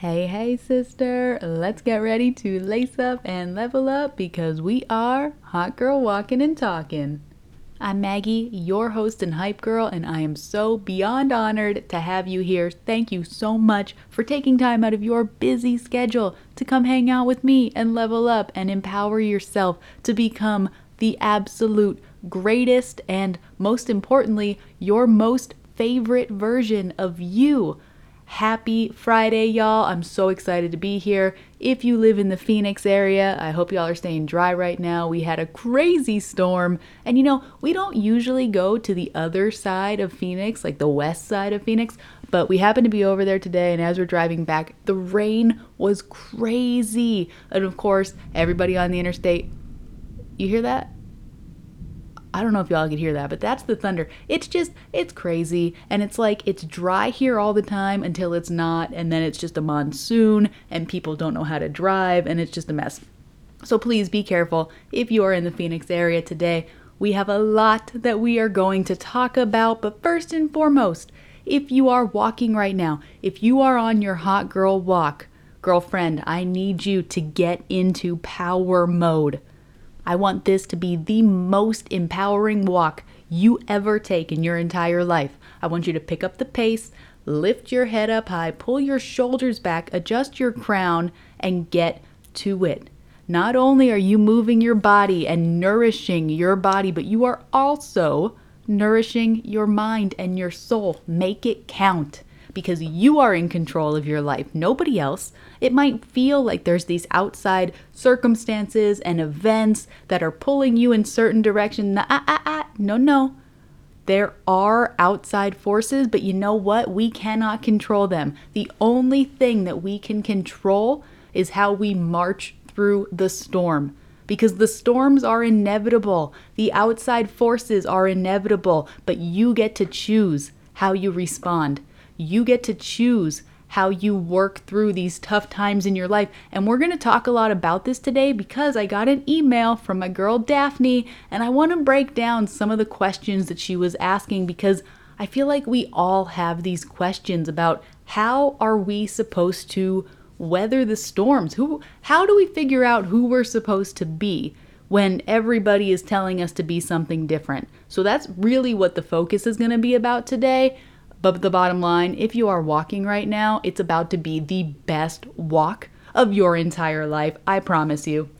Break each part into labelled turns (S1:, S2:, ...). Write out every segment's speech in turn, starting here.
S1: Hey, hey, sister, let's get ready to lace up and level up because we are Hot Girl Walking and Talking. I'm Maggie, your host and hype girl, and I am so beyond honored to have you here. Thank you so much for taking time out of your busy schedule to come hang out with me and level up and empower yourself to become the absolute greatest and, most importantly, your most favorite version of you. Happy Friday, y'all. I'm so excited to be here. If you live in the Phoenix area, I hope y'all are staying dry right now. We had a crazy storm. And you know, we don't usually go to the other side of Phoenix, like the west side of Phoenix, but we happened to be over there today. And as we're driving back, the rain was crazy. And of course, everybody on the interstate, you hear that? I don't know if y'all can hear that, but that's the thunder. It's just, it's crazy. And it's like, it's dry here all the time until it's not. And then it's just a monsoon and people don't know how to drive and it's just a mess. So please be careful if you are in the Phoenix area today. We have a lot that we are going to talk about, but first and foremost, if you are walking right now, if you are on your hot girl walk, girlfriend, I need you to get into power mode. I want this to be the most empowering walk you ever take in your entire life. I want you to pick up the pace, lift your head up high, pull your shoulders back, adjust your crown, and get to it. Not only are you moving your body and nourishing your body, but you are also nourishing your mind and your soul. Make it count because you are in control of your life, nobody else. It might feel like there's these outside circumstances and events that are pulling you in certain direction. Ah, ah, ah. No, no. There are outside forces, but you know what? We cannot control them. The only thing that we can control is how we march through the storm because the storms are inevitable. The outside forces are inevitable, but you get to choose how you respond. You get to choose how you work through these tough times in your life. And we're going to talk a lot about this today because I got an email from my girl Daphne and I want to break down some of the questions that she was asking because I feel like we all have these questions about how are we supposed to weather the storms? Who how do we figure out who we're supposed to be? when everybody is telling us to be something different. So that's really what the focus is to be about today. But the bottom line, if you are walking right now, it's about to be the best walk of your entire life. I promise you.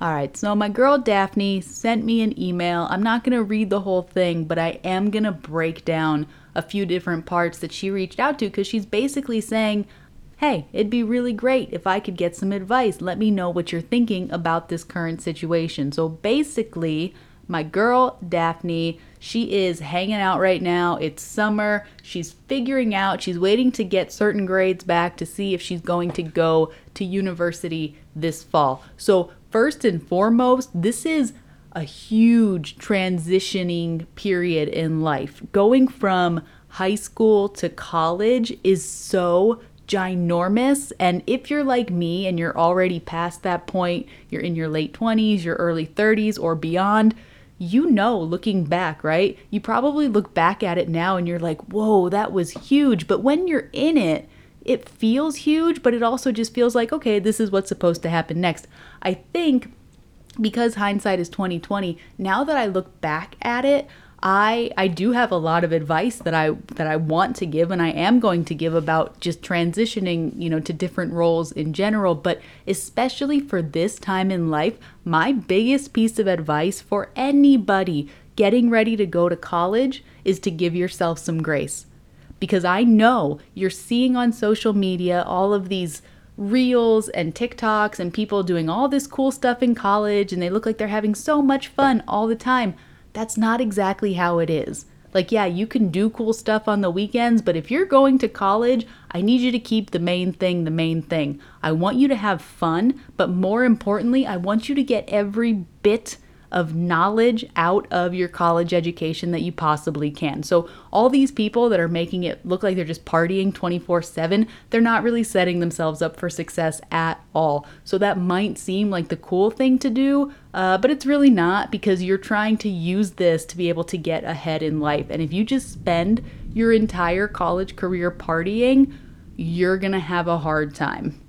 S1: All right, so my girl Daphne sent me an email. I'm not going to read the whole thing, but I am going to break down a few different parts that she reached out to because she's basically saying, Hey, it'd be really great if I could get some advice. Let me know what you're thinking about this current situation. So basically, my girl Daphne she is hanging out right now. It's summer. She's figuring out, she's waiting to get certain grades back to see if she's going to go to university this fall. So, first and foremost, this is a huge transitioning period in life. Going from high school to college is so ginormous. And if you're like me and you're already past that point, you're in your late 20s, your early 30s, or beyond, you know, looking back, right? You probably look back at it now and you're like, whoa, that was huge. But when you're in it, it feels huge, but it also just feels like, okay, this is what's supposed to happen next. I think because hindsight is 2020, now that I look back at it, I I do have a lot of advice that I that I want to give and I am going to give about just transitioning, you know, to different roles in general, but especially for this time in life, my biggest piece of advice for anybody getting ready to go to college is to give yourself some grace. Because I know you're seeing on social media all of these reels and TikToks and people doing all this cool stuff in college and they look like they're having so much fun all the time. That's not exactly how it is. Like, yeah, you can do cool stuff on the weekends, but if you're going to college, I need you to keep the main thing the main thing. I want you to have fun, but more importantly, I want you to get every bit of knowledge out of your college education that you possibly can. So, all these people that are making it look like they're just partying 24 7, they're not really setting themselves up for success at all. So, that might seem like the cool thing to do, uh, but it's really not because you're trying to use this to be able to get ahead in life. And if you just spend your entire college career partying, you're gonna have a hard time.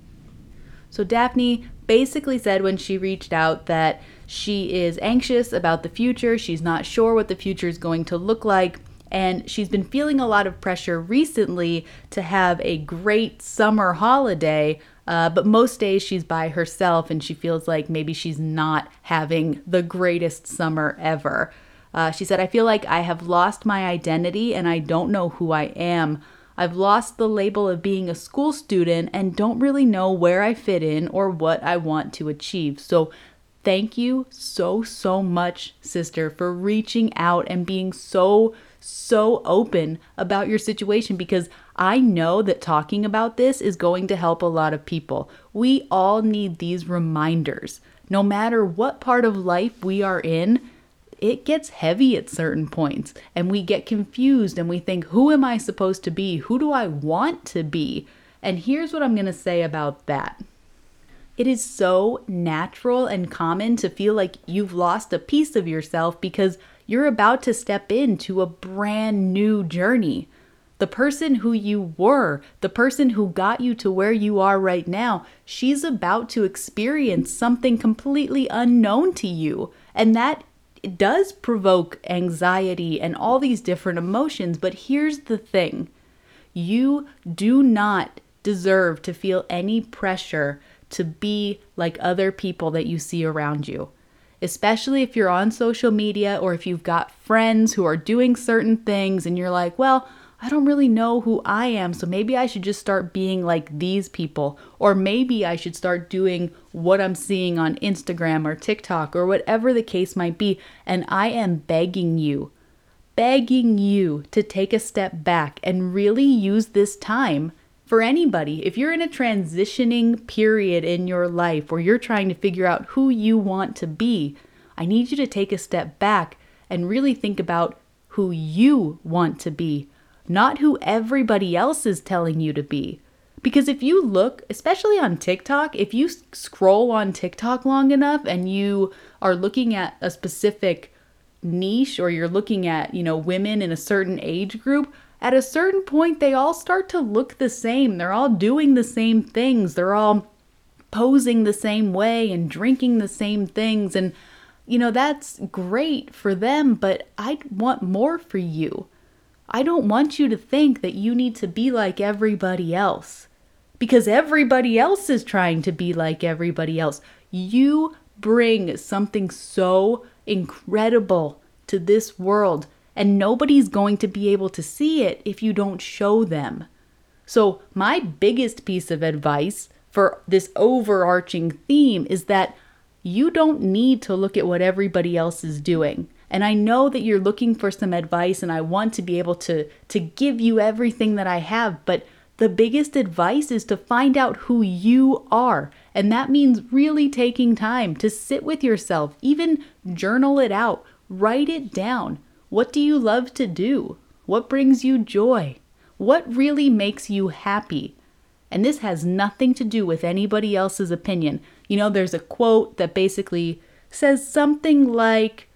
S1: So, Daphne basically said when she reached out that she is anxious about the future. She's not sure what the future is going to look like. And she's been feeling a lot of pressure recently to have a great summer holiday. Uh, but most days she's by herself and she feels like maybe she's not having the greatest summer ever. Uh, she said, I feel like I have lost my identity and I don't know who I am. I've lost the label of being a school student and don't really know where I fit in or what I want to achieve. So, thank you so, so much, sister, for reaching out and being so, so open about your situation because I know that talking about this is going to help a lot of people. We all need these reminders. No matter what part of life we are in, it gets heavy at certain points and we get confused and we think, who am I supposed to be? Who do I want to be? And here's what I'm going to say about that. It is so natural and common to feel like you've lost a piece of yourself because you're about to step into a brand new journey. The person who you were, the person who got you to where you are right now, she's about to experience something completely unknown to you. And that does provoke anxiety and all these different emotions. But here's the thing you do not deserve to feel any pressure to be like other people that you see around you. Especially if you're on social media or if you've got friends who are doing certain things and you're like, well, I don't really know who I am, so maybe I should just start being like these people. Or maybe I should start doing what I'm seeing on Instagram or TikTok or whatever the case might be. And I am begging you, begging you to take a step back and really use this time for anybody, if you're in a transitioning period in your life where you're trying to figure out who you want to be, I need you to take a step back and really think about who you want to be, not who everybody else is telling you to be. Because if you look, especially on TikTok, if you scroll on TikTok long enough and you are looking at a specific niche or you're looking at, you know, women in a certain age group, at a certain point, they all start to look the same. They're all doing the same things. They're all posing the same way and drinking the same things. And, you know, that's great for them, but I'd want more for you. I don't want you to think that you need to be like everybody else because everybody else is trying to be like everybody else. You bring something so incredible to this world and nobody's going to be able to see it if you don't show them. So, my biggest piece of advice for this overarching theme is that you don't need to look at what everybody else is doing. And I know that you're looking for some advice and I want to be able to to give you everything that I have, but the biggest advice is to find out who you are. And that means really taking time to sit with yourself, even journal it out, write it down. What do you love to do? What brings you joy? What really makes you happy? And this has nothing to do with anybody else's opinion. You know, there's a quote that basically says something like,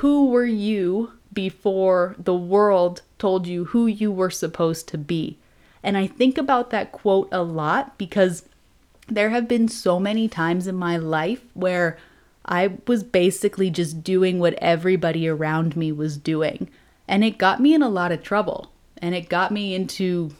S1: Who were you before the world told you who you were supposed to be? And I think about that quote a lot because there have been so many times in my life where I was basically just doing what everybody around me was doing. And it got me in a lot of trouble. And it got me into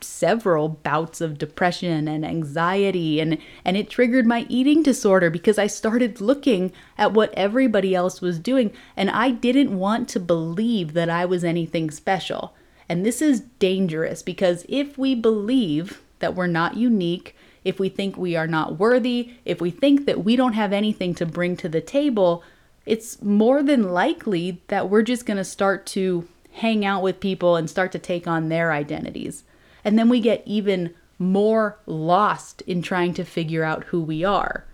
S1: several bouts of depression and anxiety and and it triggered my eating disorder because I started looking at what everybody else was doing and I didn't want to believe that I was anything special. And this is dangerous because if we believe that we're not unique if we think we are not worthy, if we think that we don't have anything to bring to the table, it's more than likely that we're just going to start to hang out with people and start to take on their identities. And then we get even more lost in trying to figure out who we are.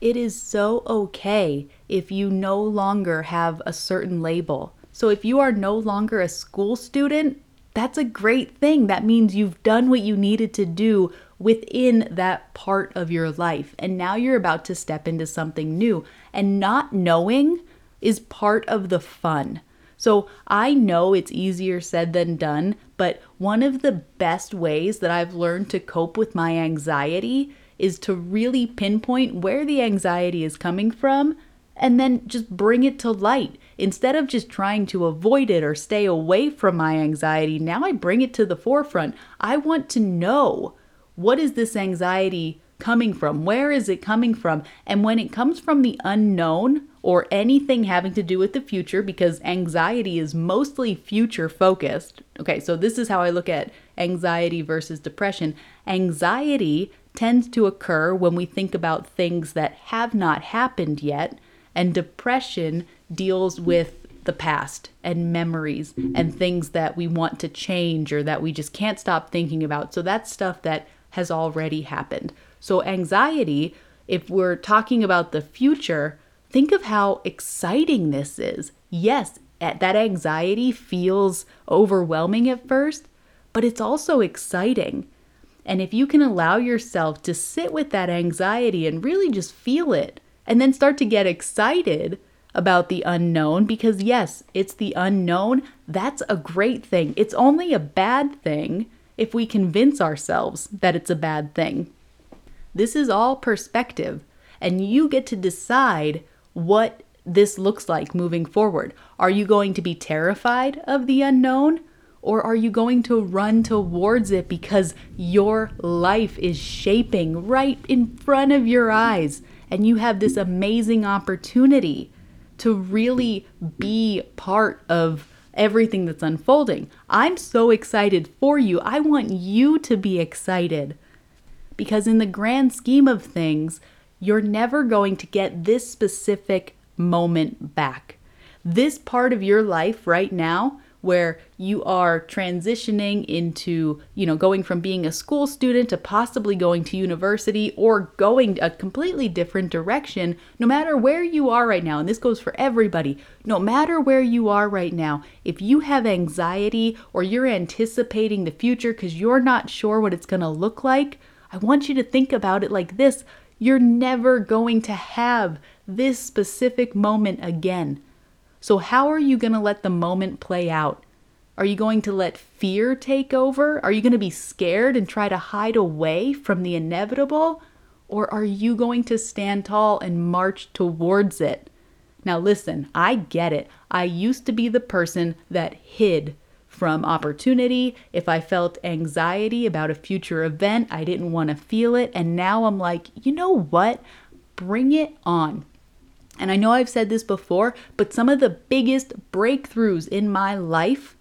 S1: It is so okay if you no longer have a certain label. So if you are no longer a school student, that's a great thing. That means you've done what you needed to do within that part of your life. And now you're about to step into something new. And not knowing is part of the fun. So I know it's easier said than done, but one of the best ways that I've learned to cope with my anxiety is to really pinpoint where the anxiety is coming from and then just bring it to light. Instead of just trying to avoid it or stay away from my anxiety, now I bring it to the forefront. I want to know what is this anxiety coming from? Where is it coming from? And when it comes from the unknown or anything having to do with the future, because anxiety is mostly future focused. Okay, so this is how I look at anxiety versus depression. Anxiety tends to occur when we think about things that have not happened yet, and depression deals with the past and memories and things that we want to change or that we just can't stop thinking about. So that's stuff that has already happened. So, anxiety, if we're talking about the future, think of how exciting this is. Yes, that anxiety feels overwhelming at first, but it's also exciting. And if you can allow yourself to sit with that anxiety and really just feel it, and then start to get excited about the unknown, because yes, it's the unknown, that's a great thing. It's only a bad thing if we convince ourselves that it's a bad thing. This is all perspective, and you get to decide what this looks like moving forward. Are you going to be terrified of the unknown? Or are you going to run towards it because your life is shaping right in front of your eyes and you have this amazing opportunity to really be part of everything that's unfolding? I'm so excited for you. I want you to be excited because, in the grand scheme of things, you're never going to get this specific moment back. This part of your life right now where you are transitioning into, you know, going from being a school student to possibly going to university or going a completely different direction, no matter where you are right now, and this goes for everybody, no matter where you are right now, if you have anxiety or you're anticipating the future because you're not sure what it's going to look like, I want you to think about it like this you're never going to have this specific moment again. So, how are you going to let the moment play out? Are you going to let fear take over? Are you going to be scared and try to hide away from the inevitable? Or are you going to stand tall and march towards it? Now, listen, I get it. I used to be the person that hid from opportunity. If I felt anxiety about a future event, I didn't want to feel it. And now I'm like, you know what? Bring it on. And I know I've said this before, but some of the biggest breakthroughs in my life,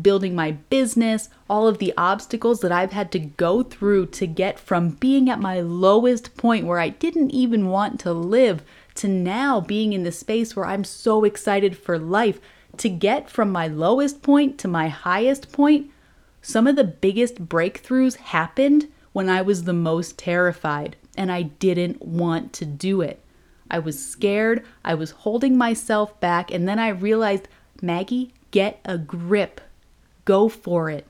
S1: building my business, all of the obstacles that I've had to go through to get from being at my lowest point where I didn't even want to live to now being in the space where I'm so excited for life. To get from my lowest point to my highest point, some of the biggest breakthroughs happened when I was the most terrified and I didn't want to do it. I was scared, I was holding myself back, and then I realized Maggie, get a grip. Go for it.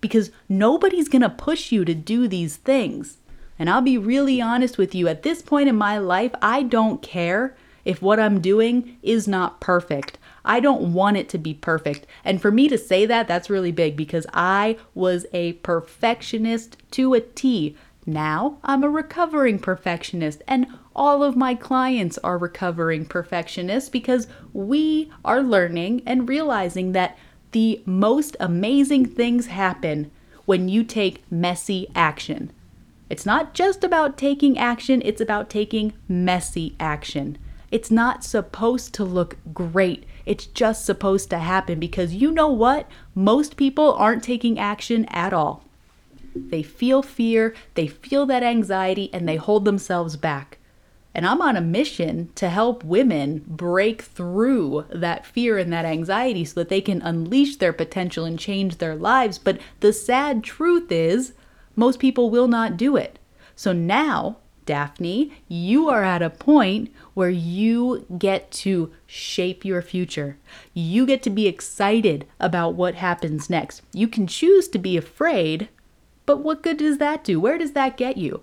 S1: Because nobody's gonna push you to do these things. And I'll be really honest with you, at this point in my life, I don't care if what I'm doing is not perfect. I don't want it to be perfect. And for me to say that, that's really big because I was a perfectionist to a T. Now I'm a recovering perfectionist, and all of my clients are recovering perfectionists because we are learning and realizing that the most amazing things happen when you take messy action. It's not just about taking action, it's about taking messy action. It's not supposed to look great. It's just supposed to happen because you know what? Most people aren't taking action at all. They feel fear, they feel that anxiety, and they hold themselves back. And I'm on a mission to help women break through that fear and that anxiety so that they can unleash their potential and change their lives. But the sad truth is, most people will not do it. So now, Daphne, you are at a point where you get to shape your future. You get to be excited about what happens next. You can choose to be afraid, but what good does that do? Where does that get you?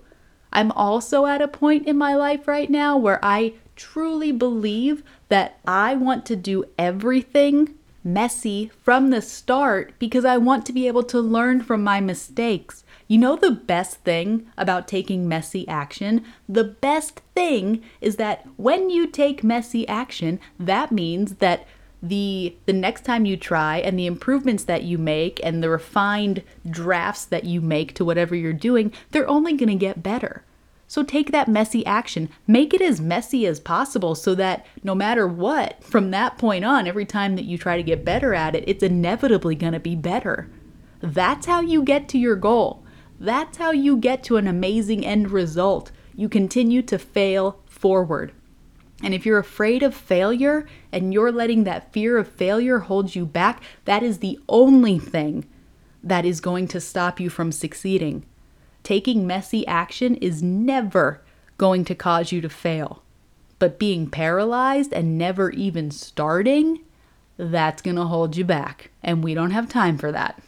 S1: I'm also at a point in my life right now where I truly believe that I want to do everything messy from the start because I want to be able to learn from my mistakes. You know, the best thing about taking messy action? The best thing is that when you take messy action, that means that the the next time you try and the improvements that you make and the refined drafts that you make to whatever you're doing, they're only going to get better. So take that messy action, make it as messy as possible so that no matter what, from that point on, every time that you try to get better at it, it's inevitably going to be better. That's how you get to your goal. That's how you get to an amazing end result. You continue to fail forward. And if you're afraid of failure and you're letting that fear of failure hold you back, that is the only thing that is going to stop you from succeeding. Taking messy action is never going to cause you to fail. But being paralyzed and never even starting, that's going to hold you back. And we don't have time for that.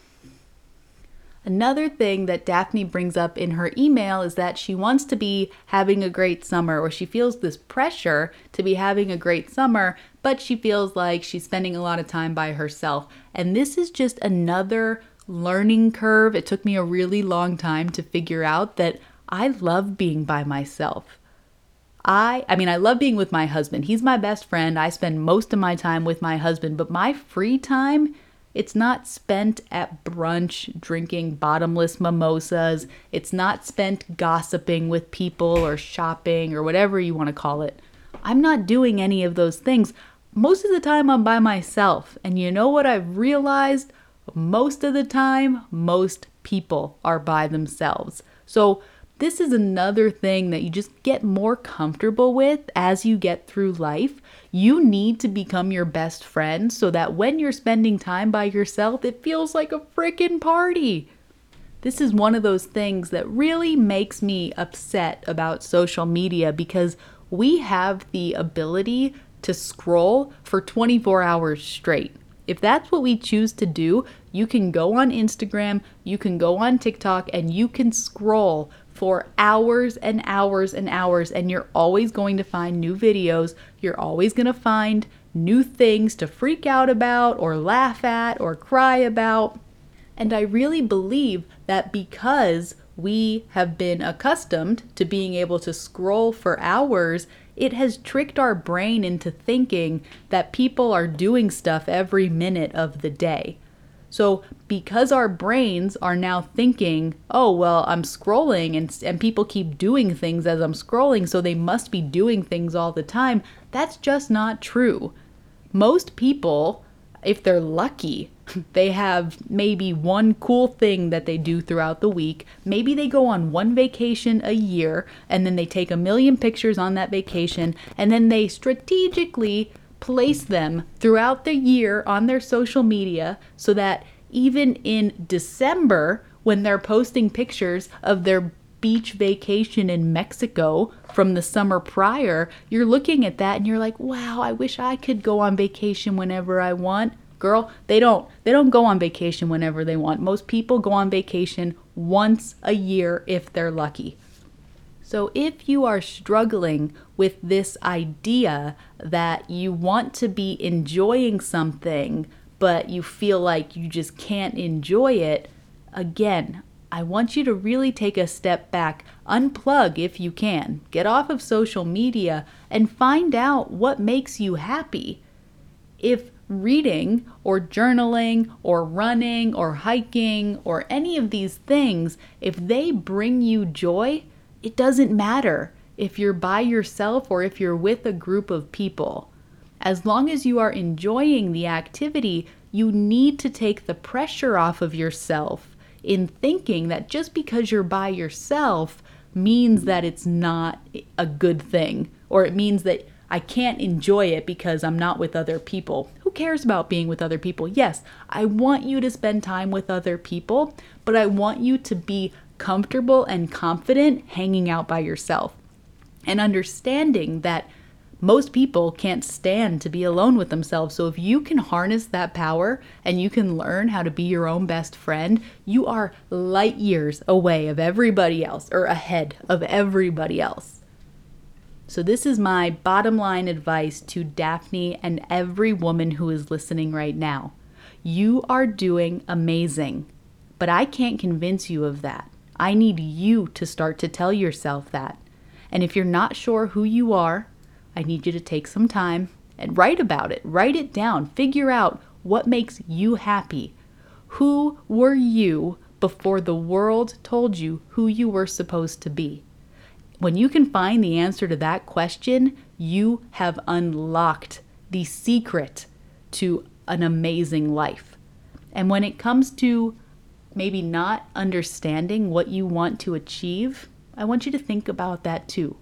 S1: Another thing that Daphne brings up in her email is that she wants to be having a great summer, or she feels this pressure to be having a great summer, but she feels like she's spending a lot of time by herself. And this is just another learning curve. It took me a really long time to figure out that I love being by myself. I I mean I love being with my husband. He's my best friend. I spend most of my time with my husband, but my free time it's not spent at brunch drinking bottomless mimosas. It's not spent gossiping with people or shopping or whatever you want to call it. I'm not doing any of those things. Most of the time, I'm by myself. And you know what I've realized? Most of the time, most people are by themselves. So, this is another thing that you just get more comfortable with as you get through life. You need to become your best friend so that when you're spending time by yourself, it feels like a freaking party. This is one of those things that really makes me upset about social media because we have the ability to scroll for 24 hours straight. If that's what we choose to do, you can go on Instagram, you can go on TikTok, and you can scroll for hours and hours and hours, and you're always going to find new videos. You're always going to find new things to freak out about, or laugh at, or cry about. And I really believe that because we have been accustomed to being able to scroll for hours, it has tricked our brain into thinking that people are doing stuff every minute of the day. So, because our brains are now thinking, oh, well, I'm scrolling and, and people keep doing things as I'm scrolling, so they must be doing things all the time, that's just not true. Most people, if they're lucky, they have maybe one cool thing that they do throughout the week. Maybe they go on one vacation a year and then they take a million pictures on that vacation and then they strategically place them throughout the year on their social media so that even in December, when they're posting pictures of their beach vacation in Mexico from the summer prior, you're looking at that and you're like, wow, I wish I could go on vacation whenever I want. Girl, they don't. They don't go on vacation whenever they want. Most people go on vacation once a year if they're lucky. So, if you are struggling with this idea that you want to be enjoying something, but you feel like you just can't enjoy it, again, I want you to really take a step back, unplug if you can, get off of social media, and find out what makes you happy. If reading or journaling or running or hiking or any of these things, if they bring you joy, it doesn't matter if you're by yourself or if you're with a group of people. As long as you are enjoying the activity, you need to take the pressure off of yourself in thinking that just because you're by yourself means that it's not a good thing or it means that I can't enjoy it because I'm not with other people. Who cares about being with other people? Yes, I want you to spend time with other people, but I want you to be comfortable and confident hanging out by yourself and understanding that most people can't stand to be alone with themselves. So, if you can harness that power and you can learn how to be your own best friend, you are light years away of everybody else or ahead of everybody else. So, this is my bottom line advice to Daphne and every woman who is listening right now. You are doing amazing, but I can't convince you of that. I need you to start to tell yourself that. And if you're not sure who you are, I need you to take some time and write about it. Write it down. Figure out what makes you happy. Who were you before the world told you who you were supposed to be? When you can find the answer to that question, you have unlocked the secret to an amazing life. And when it comes to maybe not understanding what you want to achieve, I want you to think about that too.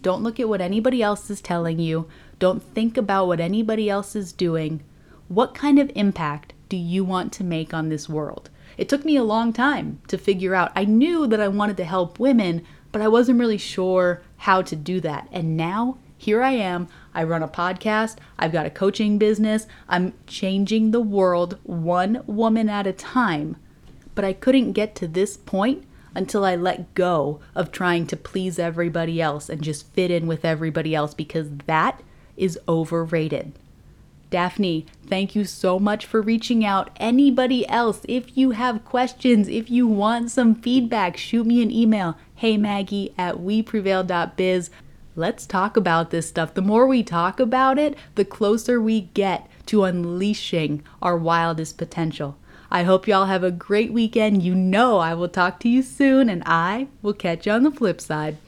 S1: Don't look at what anybody else is telling you. Don't think about what anybody else is doing. What kind of impact do you want to make on this world? It took me a long time to figure out. I knew that I wanted to help women, but I wasn't really sure how to do that. And now here I am. I run a podcast, I've got a coaching business, I'm changing the world one woman at a time. But I couldn't get to this point until I let go of trying to please everybody else and just fit in with everybody else because that is overrated. Daphne, thank you so much for reaching out. Anybody else, if you have questions, if you want some feedback, shoot me an email. Hey Maggie at weprevail.biz. Let's talk about this stuff. The more we talk about it, the closer we get to unleashing our wildest potential. I hope y'all have a great weekend. You know I will talk to you soon, and I will catch you on the flip side.